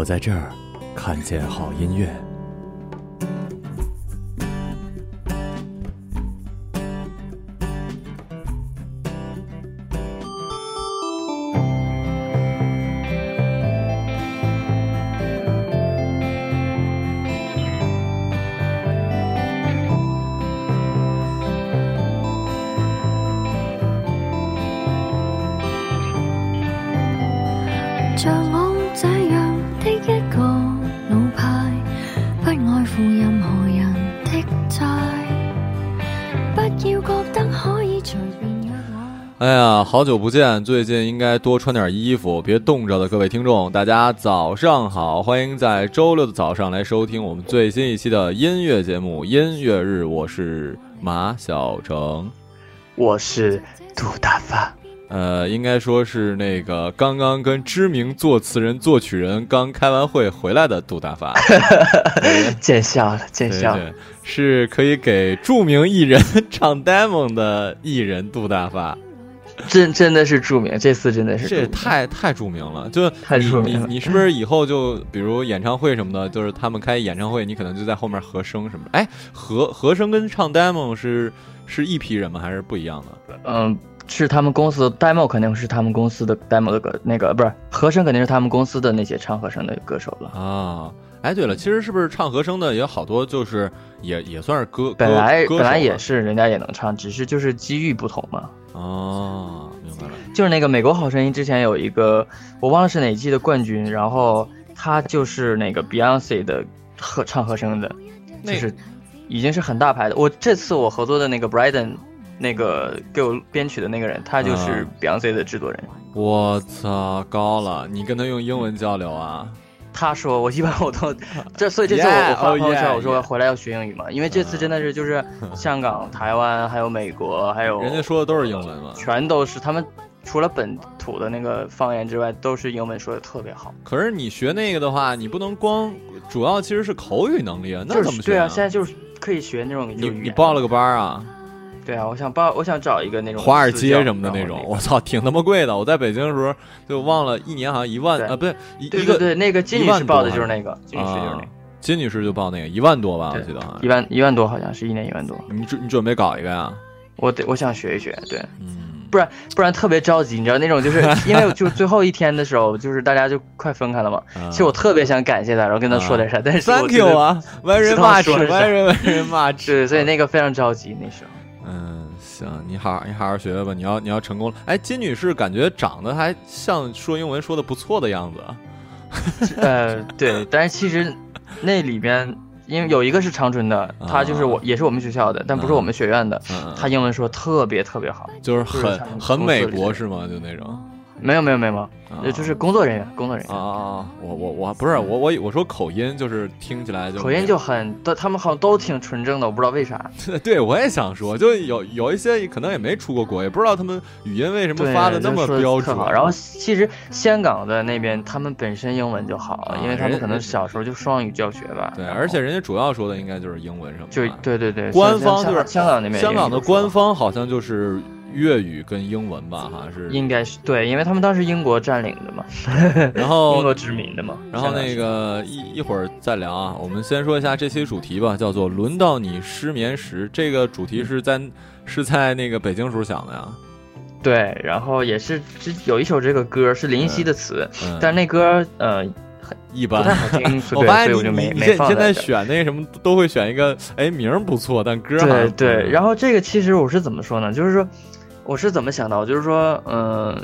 我在这儿看见好音乐。好久不见，最近应该多穿点衣服，别冻着了。各位听众，大家早上好，欢迎在周六的早上来收听我们最新一期的音乐节目《音乐日》，我是马小成。我是杜大发，呃，应该说是那个刚刚跟知名作词人、作曲人刚开完会回来的杜大发，见笑了，见笑了。對，是可以给著名艺人唱 demo 的艺人杜大發。真真的是著名，这次真的是这也太太著名了，就太著名了你你是不是以后就比如演唱会什么的，就是他们开演唱会，你可能就在后面和声什么的。哎，和和声跟唱 demo 是是一批人吗？还是不一样的？嗯，是他们公司的 demo 肯定是他们公司的 demo 的歌，那个不是和声肯定是他们公司的那些唱和声的歌手了。啊，哎，对了，其实是不是唱和声的也有好多，就是也也算是歌本来本来也是人家也能唱，只是就是机遇不同嘛。哦，明白了。就是那个美国好声音之前有一个我忘了是哪季的冠军，然后他就是那个 Beyonce 的合唱和声的，那就是已经是很大牌的。我这次我合作的那个 Bryden，那个给我编曲的那个人，他就是啊 Beyonce 的制作人。我操，高了！你跟他用英文交流啊？他说我一般我都 这，所以这次我我發 oh 朋友圈我說 yeah 我回来要学英语嘛，因为这次真的是就是香港、台湾还有美国，还有人家说的都是英文嘛。全都是他们除了本土的那个方言之外，都是英文说的特别好。可是你学那个的话，你不能光，主要其实是口语能力啊。那怎麼學就是對啊，现在就是可以学那种你你报了个班啊？對啊，我想报，我想找一个那种华尔街什么的那種，然後我操，挺他妈贵的。我在北京的时候就忘了，一年好像一万啊，不对，一對一個對對，那个金女士一萬多報的就是那个，金女士就是那个，金女士就报那个一万多吧，我记得好像一。万一万多，好像是一年一万多。你准你准备搞一个呀？我得我想学一学，对，嗯，不然不然特别着急，你知道那种就是 因为就最后一天的时候，就是大家就快分开了嘛。啊其实我特别想感谢他，然后跟他说点啥，但是 Thank you 得，啊，文人知道罵齿，說啥文人文人骂齿。對，所以那个非常着急那时候。嗯，行，你好好你好好学学吧，你要你要成功了。哎，金女士感觉长得还像说英文说的不错的样子。呃，对，但是其实那里边因为有一个是长春的，他就是我也是我们学校的，但不是我们学院的，嗯，他英文说特别特别好。就是就是很很美公司里的國是吗？就那種。沒有没有没有，啊就是工作人员，工作人啊員，啊啊！我我我不是我我我说口音就是听起来就口音就很，都他们好像都挺纯正的，我不知道为啥。对，我也想说，就有有一些可能也没出过国，也不知道他们语音为什么发，的那麼就說得標準。特好。然后其实香港的那边，他们本身英文就好啊，因为他们可能小时候就双语教学吧。对，而且人家主要说的应该就是英文什么的。就对对对，官方就是香港那边香港的官方好像就是粵語跟英文吧，好像是。应该是对，因为他们当时英国占领的嘛，然后英国殖民的嘛。然后那个一一会儿再聊啊，我们先说一下这期主题吧，叫做“轮到你失眠时”。这个主题是在是在那个北京时候想的呀。对，然后也是之有一首这个歌是林夕的词，嗯，但是那歌呃一般。不太好聽，我就没你現現在沒放在這。選那个什么都会选一个，哎，名兒不错，但歌好像不對對，是然后这个其实我是怎么说呢？就是說我是怎么想到，就是说嗯。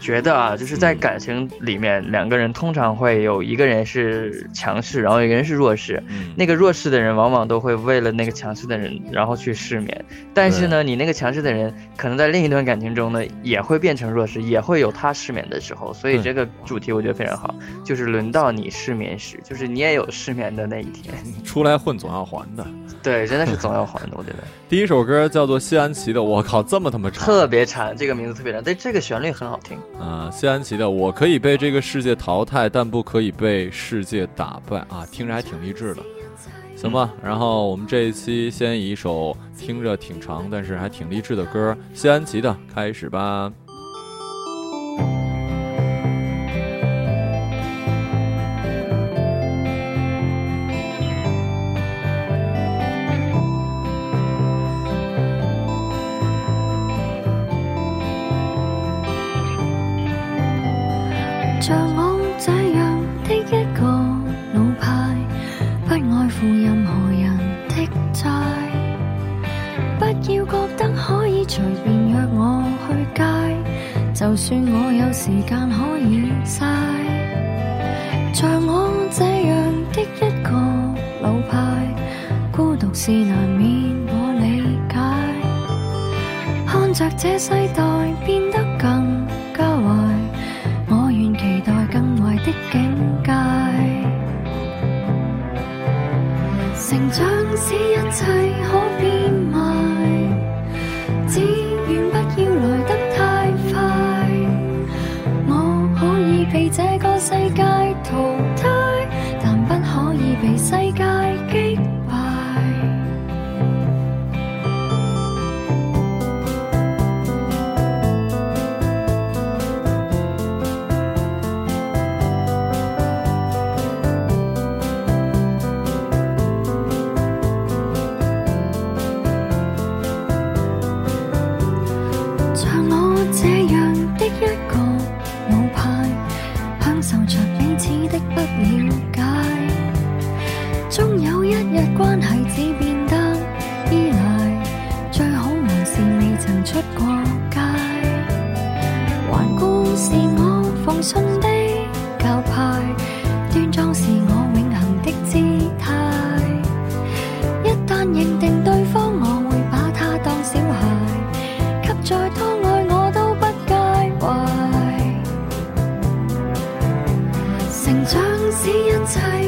觉得啊，就是在感情里面，两个人通常会有一个人是强势，然后一个人是弱势。嗯，那个弱势的人往往都会为了那个强势的人，然后去失眠。但是呢，你那个强势的人，可能在另一段感情中呢，也会变成弱势，也会有他失眠的时候。所以这个主题我觉得非常好，就是轮到你失眠时，就是你也有失眠的那一天。出来混总要还的。对，真的是总要还的，我觉得。第一首歌叫做谢安琪的，我靠，这么他妈长，特别长，这个名字特别长，但这个旋律很好听。啊，谢安琪的，我可以被这个世界淘汰，但不可以被世界打败啊，听着还挺励志的，行吧？然后我们这一期先以一首听着挺长，但是还挺励志的歌，谢安琪的开始吧。是難免我理解。看着這世代變得更加壞。我願期待更壞的境界。成長使一切可變賣，只願不要來得太快。我可以被這個世界淘汰，但不可以被世界再多爱我都不介怀。成长使一切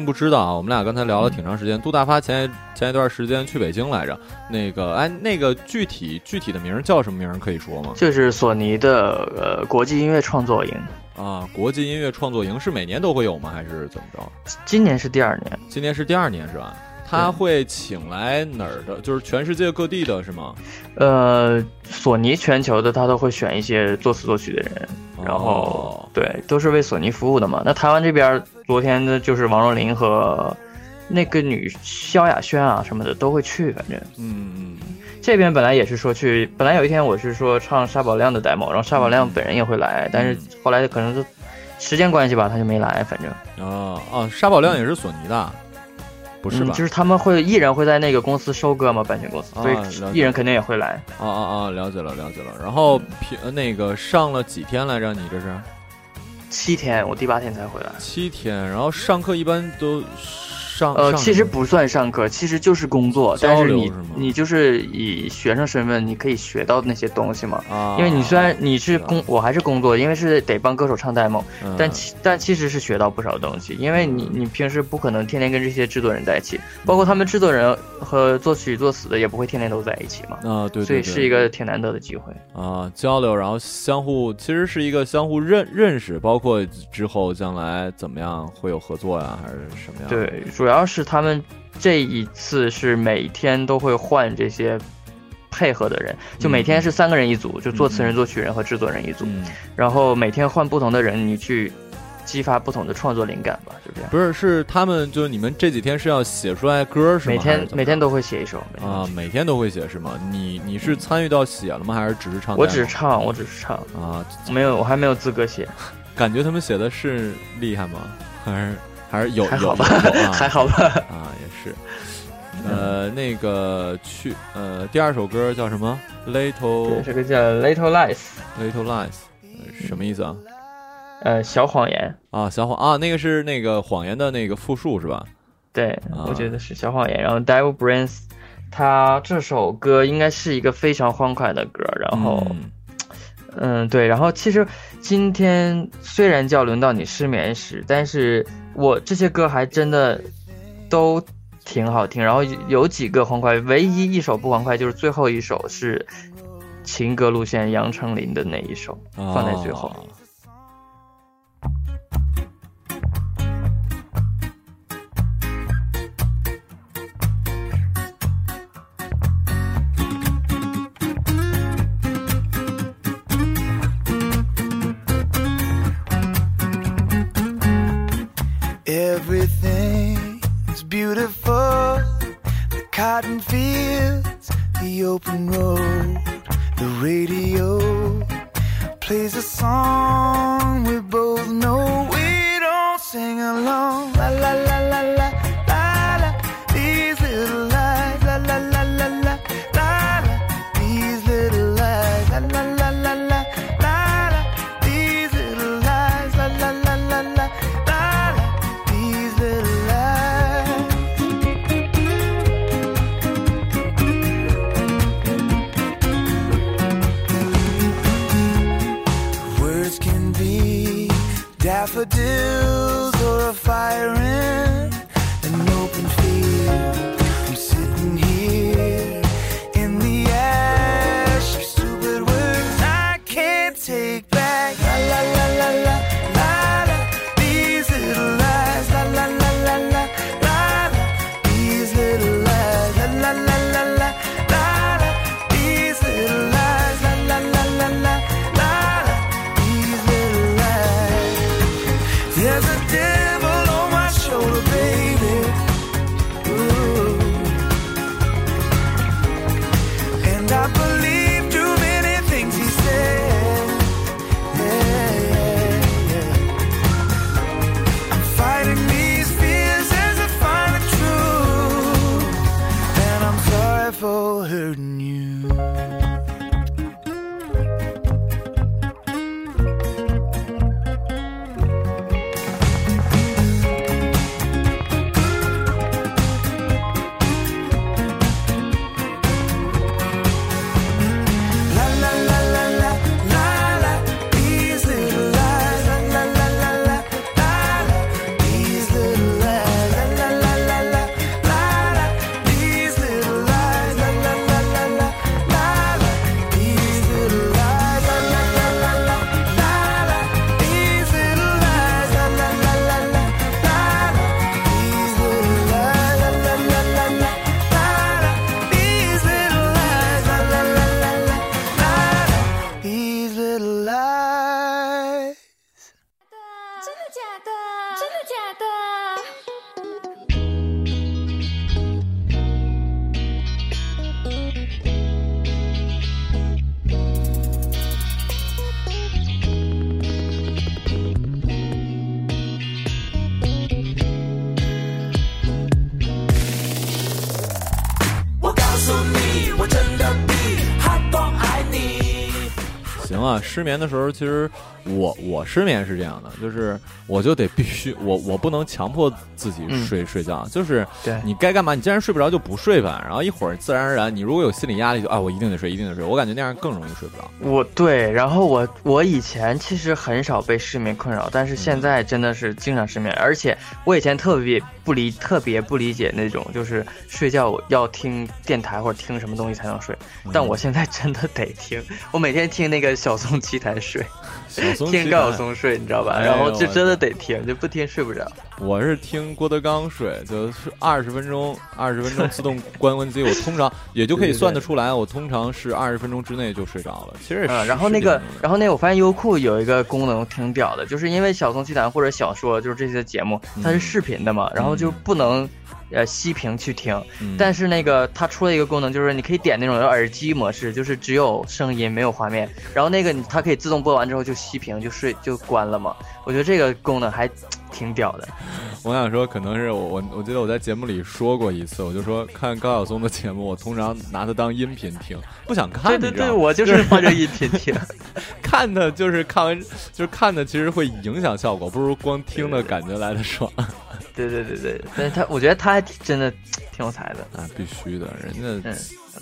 并不知道啊，我们俩刚才聊了挺长时间。杜大发前前一段时间去北京来着，那个哎，那个具体具体的名儿叫什么名儿可以说吗？就是索尼的呃国际音乐创作营，啊，国际音乐创作营是每年都会有吗？还是怎么着？今年是第二年。今年是第二年是吧？他会请来哪儿的？就是全世界各地的是吗？呃，索尼全球的他都会选一些作词作曲的人，然后、哦对，都是为索尼服务的嘛。那台湾这边昨天的，就是王若琳和那个女萧亚轩啊什么的都会去，反正。嗯嗯这边本来也是说去，本来有一天我是说唱沙宝亮的 demo，然后沙宝亮本人也会来，但是后来可能是时间关系吧，他就没来，反正。啊啊，沙宝亮也是索尼的，不是吧？嗯就是他们会艺人会在那个公司收割嘛，版权公司，所以艺人肯定也会来。啊啊啊，了解了了解了。然后平呃那个上了几天来着？你这是七天，我第八天才回来。七天，然后上课一般都上呃，其实不算上课，其实就是工作，但是你你就是以学生身份，你可以学到那些东西嘛。啊，因为你虽然你是啊工，我还是工作，因为是得帮歌手唱 demo，嗯但其但其实是学到不少东西，因为你你平时不可能天天跟这些制作人在一起，包括他们制作人和作曲作词的也不会天天都在一起嘛，啊，对所以是一个挺难得的机会。啊交流，然后相互其实是一个相互认认识，包括之后将来怎么样会有合作呀，还是什么样？，对，主要是他们这一次是每天都会换这些配合的人，就每天是三个人一组，就作词人、作曲人和制作人一组，嗯，然后每天换不同的人，你去激发不同的创作灵感吧，就这样。不是是他们就是你们这几天是要写出来歌是吗？每天每天都会写一首，啊，每天都会写是吗？你你是参与到写了吗？还是只是唱我只是唱，我只是唱，啊，没有，我还没有资格写，感觉他们写的是厉害吗？还是还是有有还好吧 啊还好吧。啊，也是。呃，那个去呃，第二首歌叫什么？Little 对，这个叫 Little Lies，Little Lies，呃什么意思啊？呃，小谎言。啊，小谎啊，那个是那个谎言的那个复数是吧？对，啊我觉得是小谎言。然后 Devil Brains，他这首歌应该是一个非常欢快的歌。然后，嗯嗯对。然后其实今天虽然叫轮到你失眠时，但是我这些歌还真的都挺好听。然后有几个欢快，唯一一首不欢快就是最后一首是情歌路线杨丞琳的那一首，放在最后。Beautiful. The cotton fields, the open road, the radio plays a song 啊，失眠的时候，其实我我失眠是这样的，就是我就得必须我我不能强迫自己嗯睡、睡觉，就是对你该干嘛，你既然睡不着就不睡吧，然后一会儿自然而然，你如果有心理压力就啊我一定得睡，一定得睡，我感觉那样更容易睡不着。我对，然后我我以前其实很少被失眠困扰，但是嗯现在真的是经常失眠，而且我以前特别不理特别不理解那种就是睡觉要听电台或者听什么东西才能睡，嗯但我现在真的得听，我每天听那个小松奇谈睡，小松听奇谈高晓松睡，你知道吧？哎然后就真的得听，就不听睡不着。我是听郭德纲睡，就是二十分钟，二十分钟自动关关机。我通常 也就可以算得出来，我通常是二十分钟之内就睡着了。其实也嗯，然后那个然后那个，我发现优酷有一个功能挺屌的，就是因为小松奇谈或者小说，就是这些节目，它是嗯视频的嘛，然后就不能。呃，息屏去听，嗯但是那个它出了一个功能，就是你可以点那种耳机模式，就是只有声音没有画面，然后那个它可以自动播完之后就息屏就睡就关了嘛。我觉得这个功能还挺屌的。我想说，可能是我我我记得我在节目里说过一次，我就说看高晓松的节目，我通常拿它当音频听，不想看，对对对，我就是放着音频听。看的就是看完就是看的，其实会影响效果，不如光听的感觉来的爽对对对对对对对，但是他我觉得他还挺真的挺有才的。啊！必须的，人家嗯，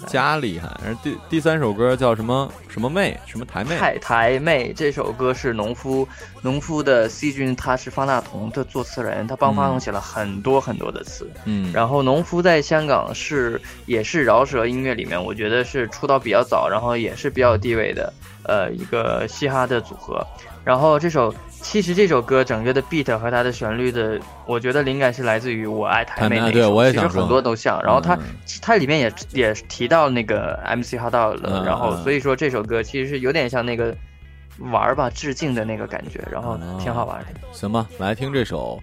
家厉害。然后第第三首歌叫什么什么妹，什么台妹，台台妹这首歌是农夫农夫的 C 君，他是方大同的作词人，他帮方大同写了很多很多的词。嗯，然后农夫在香港是也是饶舌音乐里面，我觉得是出道比较早，然后也是比较有地位的，呃，一个嘻哈的组合。然后这首其实这首歌整个的 beat 和它的旋律的，我觉得灵感是来自于《我爱台妹》那首，我也想说其实很多都像。然后它嗯它里面也也提到那个 MC 哈道了，嗯然后嗯所以说这首歌其实是有点像那个玩儿吧致敬的那个感觉，然后哦挺好玩的。行吧，来听这首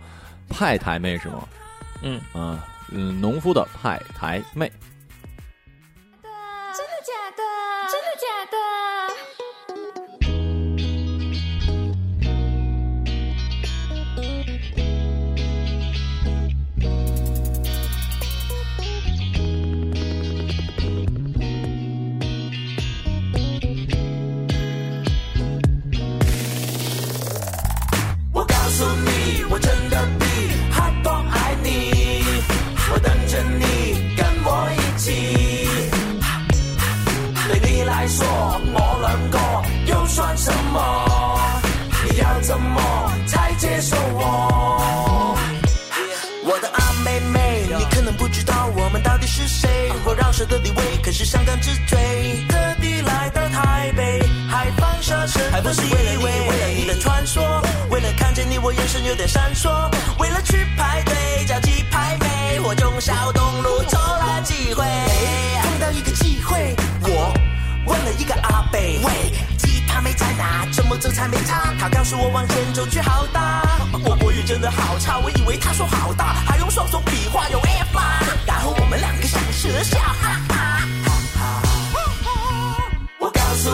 派台妹是吗？嗯，嗯嗯，农夫的派台妹。真的假的？真的假的？的地位可是相当之最，特地来到台北，还放下身还不是，为了你的传说，为了看见你我眼神有点闪烁，为了去排队叫鸡排妹，我中小东路走了几回，碰到一个机会，我。问了一个阿北，喂，他没在哪？怎么这才没差？他告诉我往前走去好大。我国语真的好差，我以为他说好大，还用双手比划有 F 啊。然后我们两个像蛇笑，哈哈。我告诉，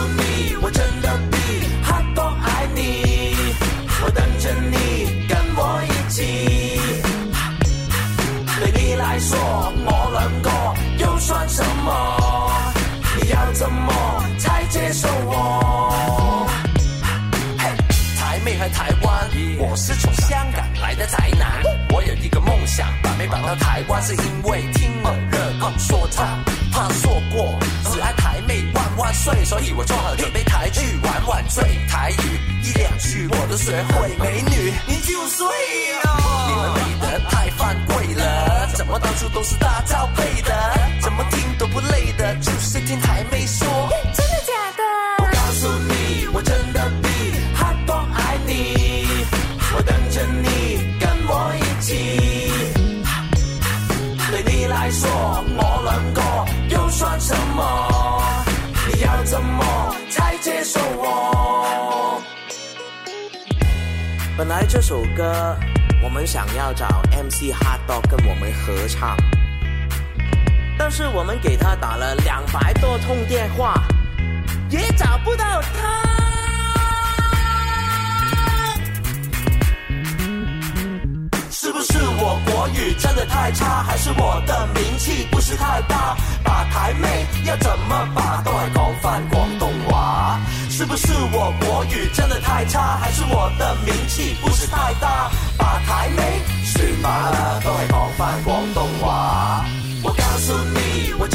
台湾，是因为听了热狗说唱。他说过，只爱台妹万万岁，所以我做好准备台剧玩玩醉。台语一两句我都学会，美女你就睡哦。你们美的太犯贵了，怎么到处都是大招配的？什么？要怎么才接受我？本来这首歌我们想要找 MC Hot Dog 跟我们合唱，但是我们给他打了两百多通电话，也找不到他。是不是我国语真的太差，还是我的名气不是太大？把台妹要怎么把都爱讲翻广东话。是不是我国语真的太差，还是我的名气不是太大？把台美算罷啦，都爱讲翻广东话。我告诉你，我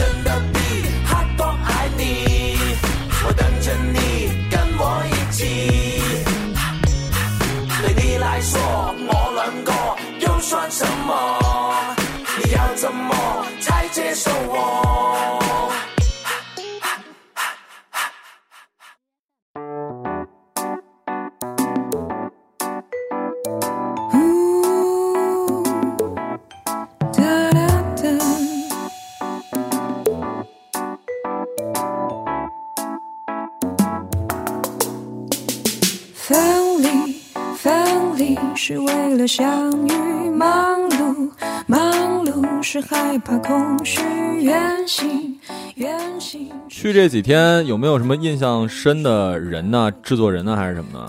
是害怕空虚。远行，远行。去这几天有没有什么印象深的人呢？制作人呢，还是什么呢？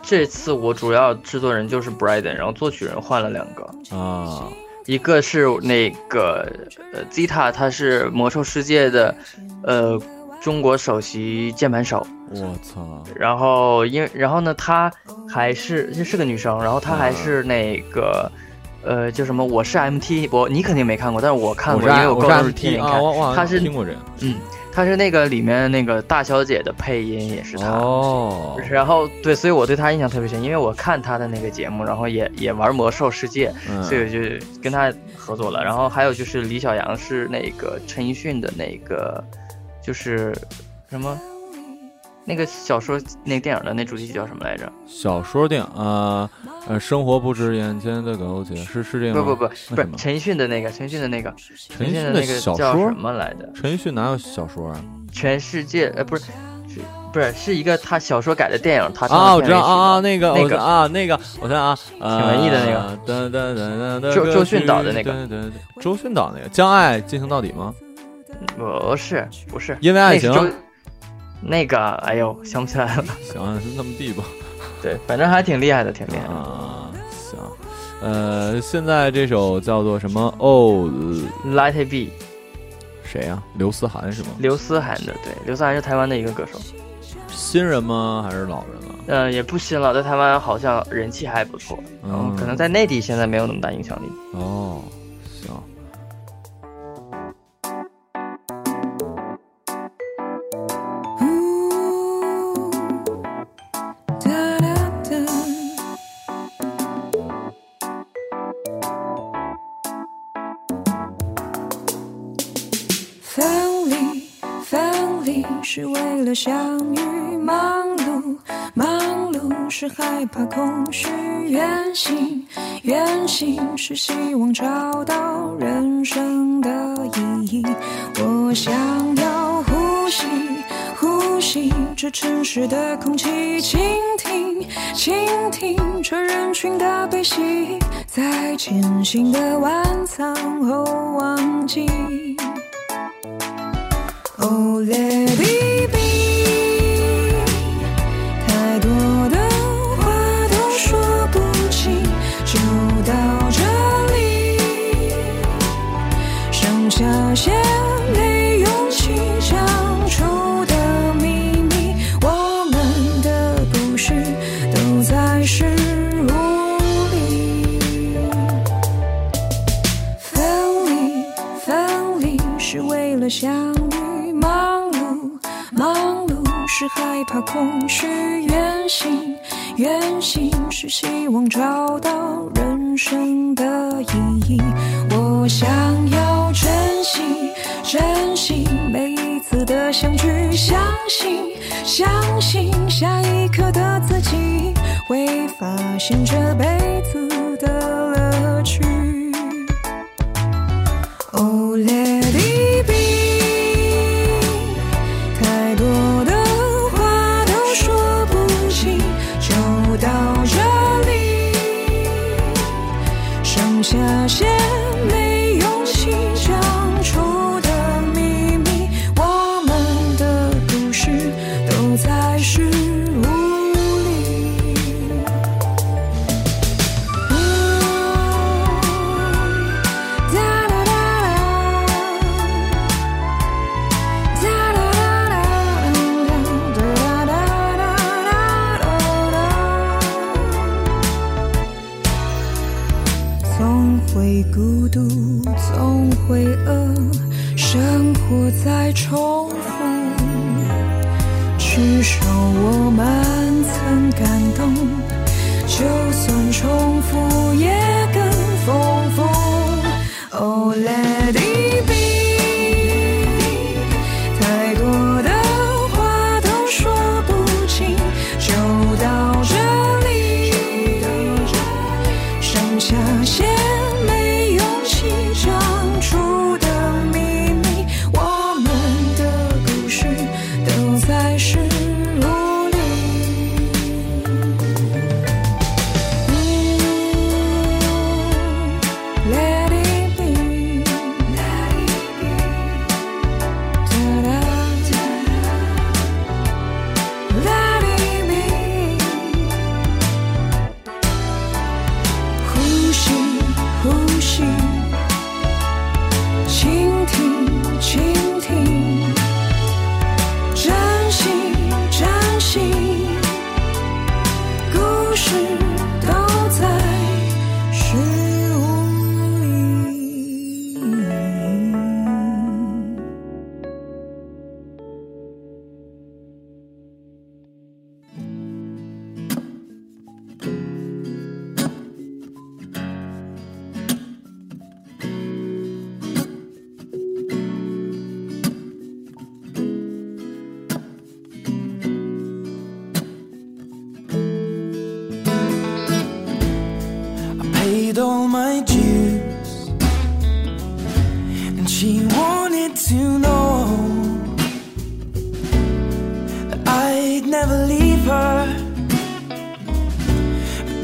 这次我主要制作人就是 Bryden，然后作曲人换了两个，啊，一个是那个呃 Zeta，他是魔兽世界的呃中国首席键盘手，我操，然后因为然后呢，她还是是个女生，然后她还是那个。呃，叫什么？我是 MT，我你肯定没看过，但是我看过，因为我高中是天啊，看。我我好像她是听过这个。嗯，她是那个里面那个大小姐的配音也是他。哦，然后对，所以我对他印象特别深，因为我看他的那个节目，然后也也玩魔兽世界，嗯所以我就跟他合作了。然后还有就是李小阳是那个陈奕迅的那个，就是什么那个小说那个电影的那主题曲叫什么来着？小说电影啊，呃，生活不止眼前的苟且，是是这个吗？不不不，不是陈奕迅的那个，陈奕迅的那个，陈奕迅的那个小说叫什么来着？陈奕迅哪有小说啊？全世界呃不是。是不是是一个他小说改的电影，他啊，我知道啊啊，那个那个啊，那个我看啊，呃挺文艺的那个噔噔噔噔周周迅导的那个对对对周迅导那个《将爱进行到底》吗？不是不是，因为爱情那个，哎呦，想不起来了。行，就那么地吧。对，反正还挺厉害的，挺厉害的。啊，行，呃，现在这首叫做什么？哦，Let It Be，谁呀？刘思涵是吗？刘思涵的，对，刘思涵是台湾的一个歌手，新人吗？还是老人了？呃、也不新了，在台湾好像人气还不错，嗯嗯，可能在内地现在没有那么大影响力。哦，是为了相遇；忙碌，忙碌是害怕空虚；远行，远行是希望找到人生的意义。我想要呼吸，呼吸这城市的空气，倾听，倾听这人群的悲喜，在艰辛的晚餐后忘记。Oh, let it be。怕空虚；远行，远行是希望找到人生的意义。我想要珍惜，珍惜每一次的相聚，相信，相信下一刻的自己会发现这辈子的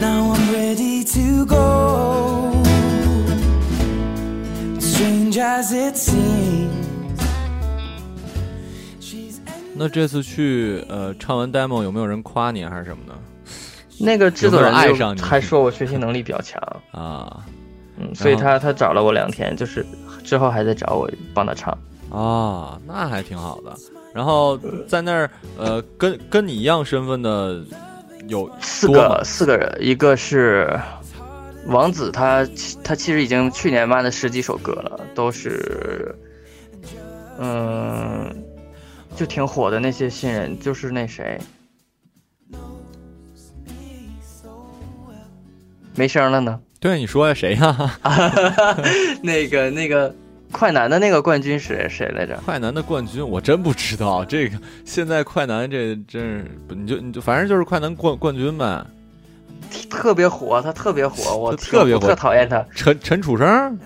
now I'm ready to go. Strange as it seems. 那这次去呃唱完 demo 有没有人夸你还是什么的那个制作人爱上你还说我学习能力比较强，啊？嗯，所以他他找了我两天，就是之后还在找我帮他唱。啊，那还挺好的。然后在那儿呃跟跟你一样身份的有四个四个人，一个是王子他，他其实已经去年卖了十几首歌了，都是嗯，就挺火的那些新人，就是那谁。没声了呢，对你说呀谁呀？那个那个快男的那个冠军是谁来着？快男的冠军我真不知道，这个现在快男这真是你就你就反正就是快男冠冠军呗。特别火，他特别火，我他特别火特讨厌他。陈陈楚生，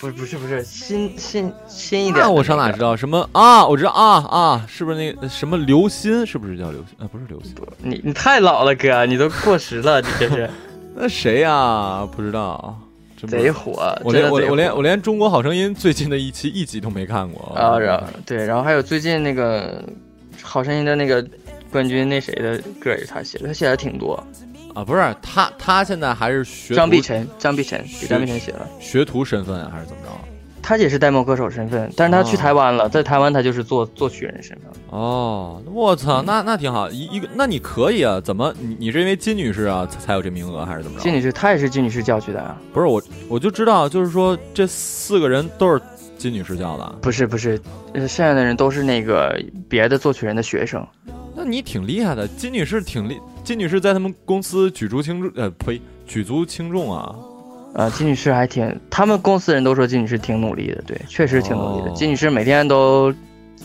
不是不是不是新新新一点那我上哪知道什么啊？我知道啊啊，是不是那个什么刘鑫？是不是叫刘鑫？啊，不是刘鑫，你你太老了哥，你都过时了，你这是 那谁呀？不知道贼火。我连我我连我连中国好声音最近的一期一集都没看过啊，然后对，然后还有最近那个好声音的那个冠军那谁的歌也是他写的，他写的挺多。啊，不是他他现在还是学徒张碧晨，张碧晨学给张碧晨写了，学徒身份啊，还是怎么着？他也是 demo 歌手身份，但是他去哦台湾了，在台湾他就是作作曲人身份。哦，我操，那那挺好，一一个那你可以啊？怎么你你是因为金女士啊才才有这名额，还是怎么着？金女士，她也是金女士叫去的啊？不是我我就知道，就是说这四个人都是金女士叫的，不是不是，呃，剩下的人都是那个别的作曲人的学生。那你挺厉害的，金女士挺厉，金女士在他们公司举足轻重，呃，呸，举足轻重啊。呃，金女士还挺，他们公司人都说金女士挺努力的，对，确实挺努力的。哦金女士每天都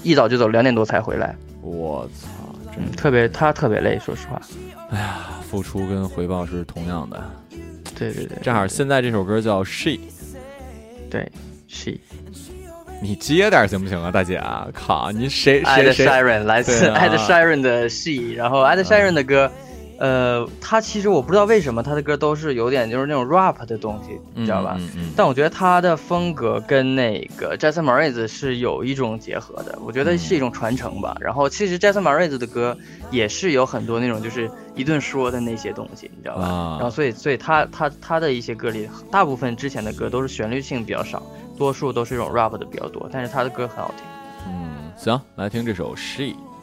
一早就走，两点多才回来，我操，真嗯，特别她特别累，说实话。哎呀，付出跟回报是同样的。对对对，正好现在这首歌叫《She》，对，she 你接点行不行啊，大姐啊？靠，你谁谁谁？Sheeran 来自对啊 Ed Sheeran 的 she，然后 Ed Sheeran 的歌，呃，他其实我不知道为什么他的歌都是有点就是那种 rap 的东西，你知道吧？嗯嗯但我觉得他的风格跟那个 Jason Mraz 是有一种结合的，我觉得是一种传承吧。然后其实 Jason Mraz 的歌也是有很多那种就是一顿说的那些东西，你知道吧？啊然后所以所以他他他的一些歌里，大部分之前的歌都是旋律性比较少，多数都是这种 rap 的比较多，但是他的歌很好听。嗯，行，来听这首《She》。「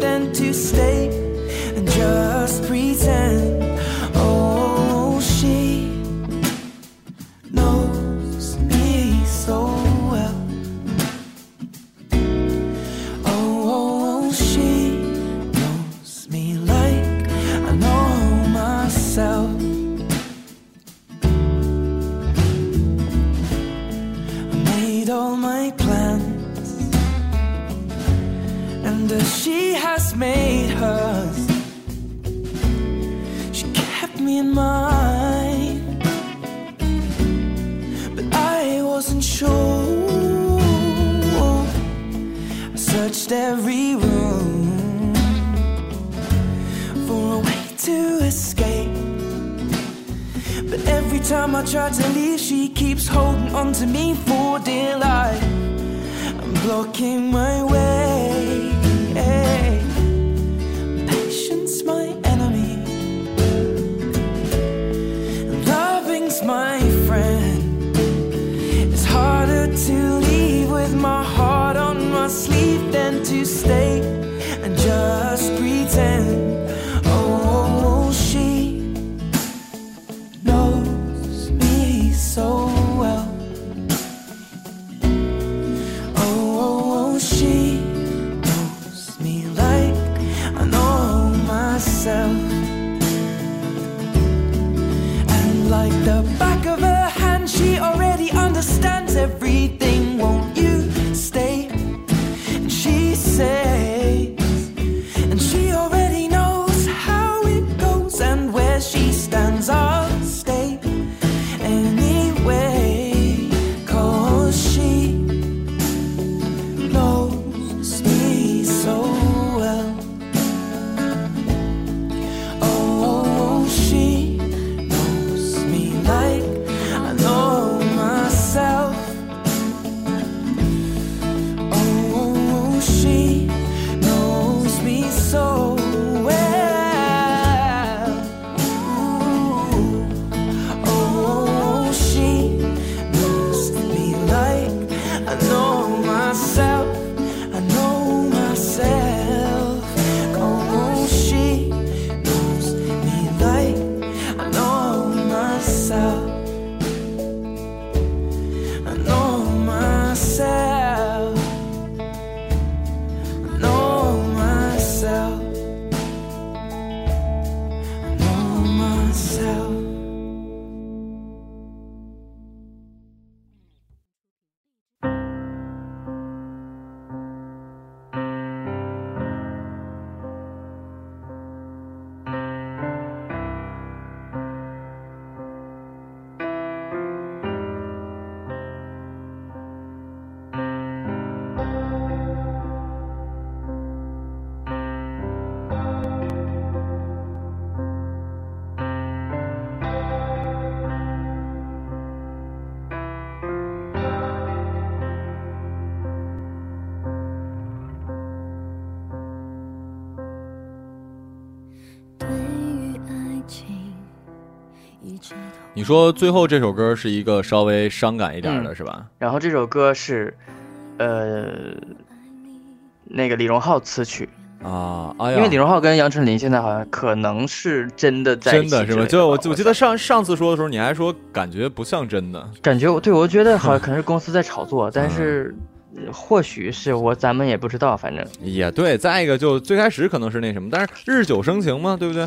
than to stay and just pretend. 你说最后这首歌是一个稍微伤感一点的，嗯是吧？然后这首歌是，呃，那个李荣浩词曲，啊，哎呀，因为李荣浩跟杨丞琳现在好像可能是真的在真的是吧？就我我记得上上次说的时候，你还说感觉不像真的。感觉我对我觉得好像 可能是公司在炒作，但是呃或许是我咱们也不知道，反正也对，再一个就最开始可能是那什么，但是日久生情嘛，对不对？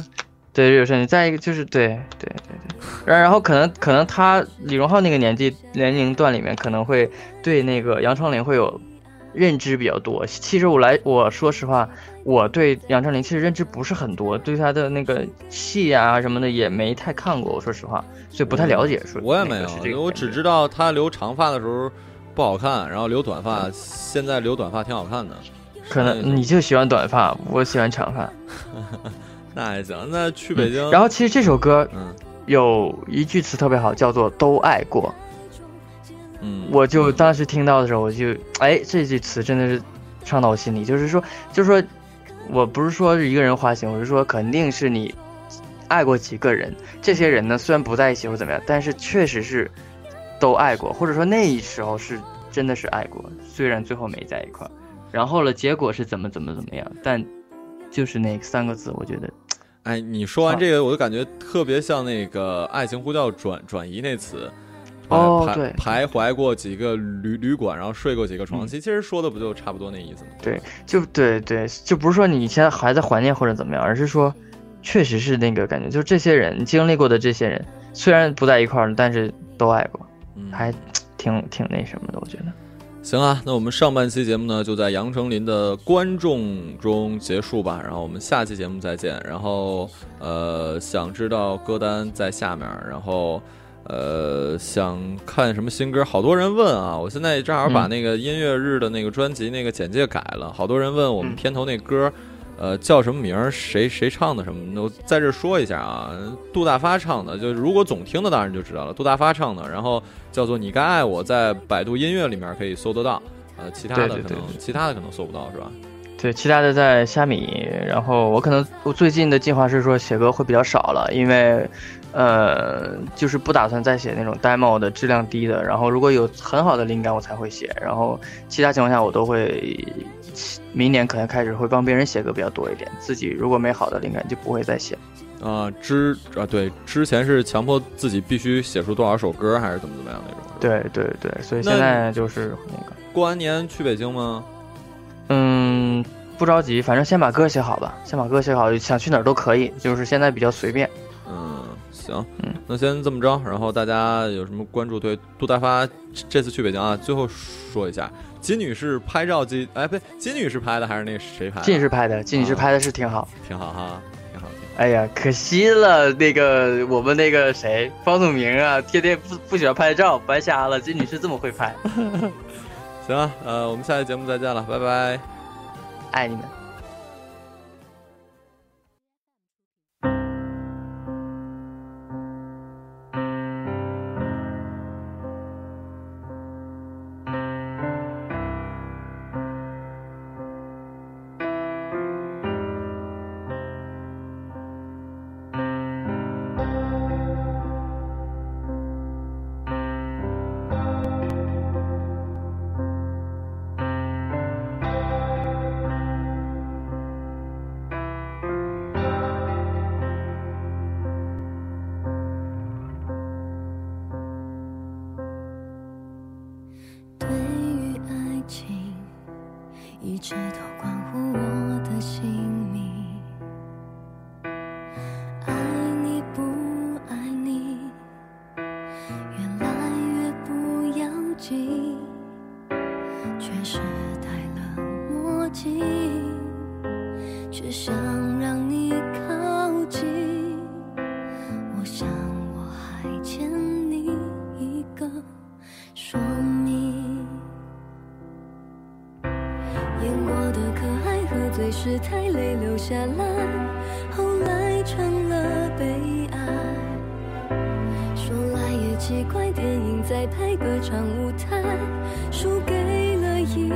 对日久生情。再一个就是对对对对，然然后可能可能他李荣浩那个年纪年龄段里面可能会对那个杨丞琳会有认知比较多。其实我来，我说实话，我对杨丞琳其实认知不是很多，对他的那个戏啊什么的也没太看过。我说实话，所以不太了解。说我也没有，我只知道他留长发的时候不好看，然后留短发，现在留短发挺好看的。可能你就喜欢短发，我喜欢长发。那还行，那去北京，然后其实这首歌嗯有一句词特别好，叫做“都爱过”。嗯，我就当时听到的时候，我就哎，这句词真的是唱到我心里。就是说，就是说，我不是说是一个人花心，我是说肯定是你爱过几个人，这些人呢虽然不在一起或者怎么样，但是确实是都爱过，或者说那时候是真的是爱过，虽然最后没在一块儿，然后了结果是怎么怎么怎么样，但就是那三个字，我觉得哎，你说完这个，我就感觉特别像那个“爱情呼叫转转移”那词。徘哦对徘徊过几个旅旅馆，然后睡过几个床，其其实说的不就差不多那意思吗？对，就对对，就不是说你现在还在怀念或者怎么样，而是说，确实是那个感觉，就是这些人经历过的这些人，虽然不在一块儿，但是都爱过，嗯，还挺挺那什么的，我觉得。行啊，那我们上半期节目呢，就在杨丞琳的观众中结束吧。然后我们下期节目再见。然后呃，想知道歌单在下面，然后呃，想看什么新歌，好多人问啊。我现在正好把嗯那个音乐日的那个专辑那个简介改了，好多人问我们嗯片头那歌。呃，叫什么名儿？谁谁唱的什么的？我在这儿说一下啊，杜大发唱的。就如果总听的，当然就知道了，杜大发唱的。然后叫做《你该爱我》，在百度音乐里面可以搜得到。呃，其他的可能对对对对其他的可能搜不到，是吧？对，其他的在虾米，然后我可能我最近的计划是说写歌会比较少了，因为，呃，就是不打算再写那种 demo 的质量低的，然后如果有很好的灵感我才会写，然后其他情况下我都会，明年可能开始会帮别人写歌比较多一点，自己如果没好的灵感就不会再写。啊、之啊对，之前是强迫自己必须写出多少首歌，还是怎么怎么样那种？对对对，所以现在就是那个，过完年去北京吗？嗯，不着急，反正先把歌写好吧，先把歌写好，想去哪儿都可以，就是现在比较随便。嗯，行，嗯那先这么着。然后大家有什么关注？对，杜大发这次去北京啊，最后说一下，金女士拍照机，哎，不对，金女士拍的还是那个谁拍的？金女士拍的，金女士啊拍的是挺好。挺好哈。哎呀，可惜了，那个我们那个谁，方祖明啊，天天不不喜欢拍照，白瞎了。金女士这么会拍，行啊，呃，我们下期节目再见了，拜拜。爱你们。演过的可爱，喝醉时太累留下来，后来成了悲哀。说来也奇怪，电影在拍歌唱舞台，输给了一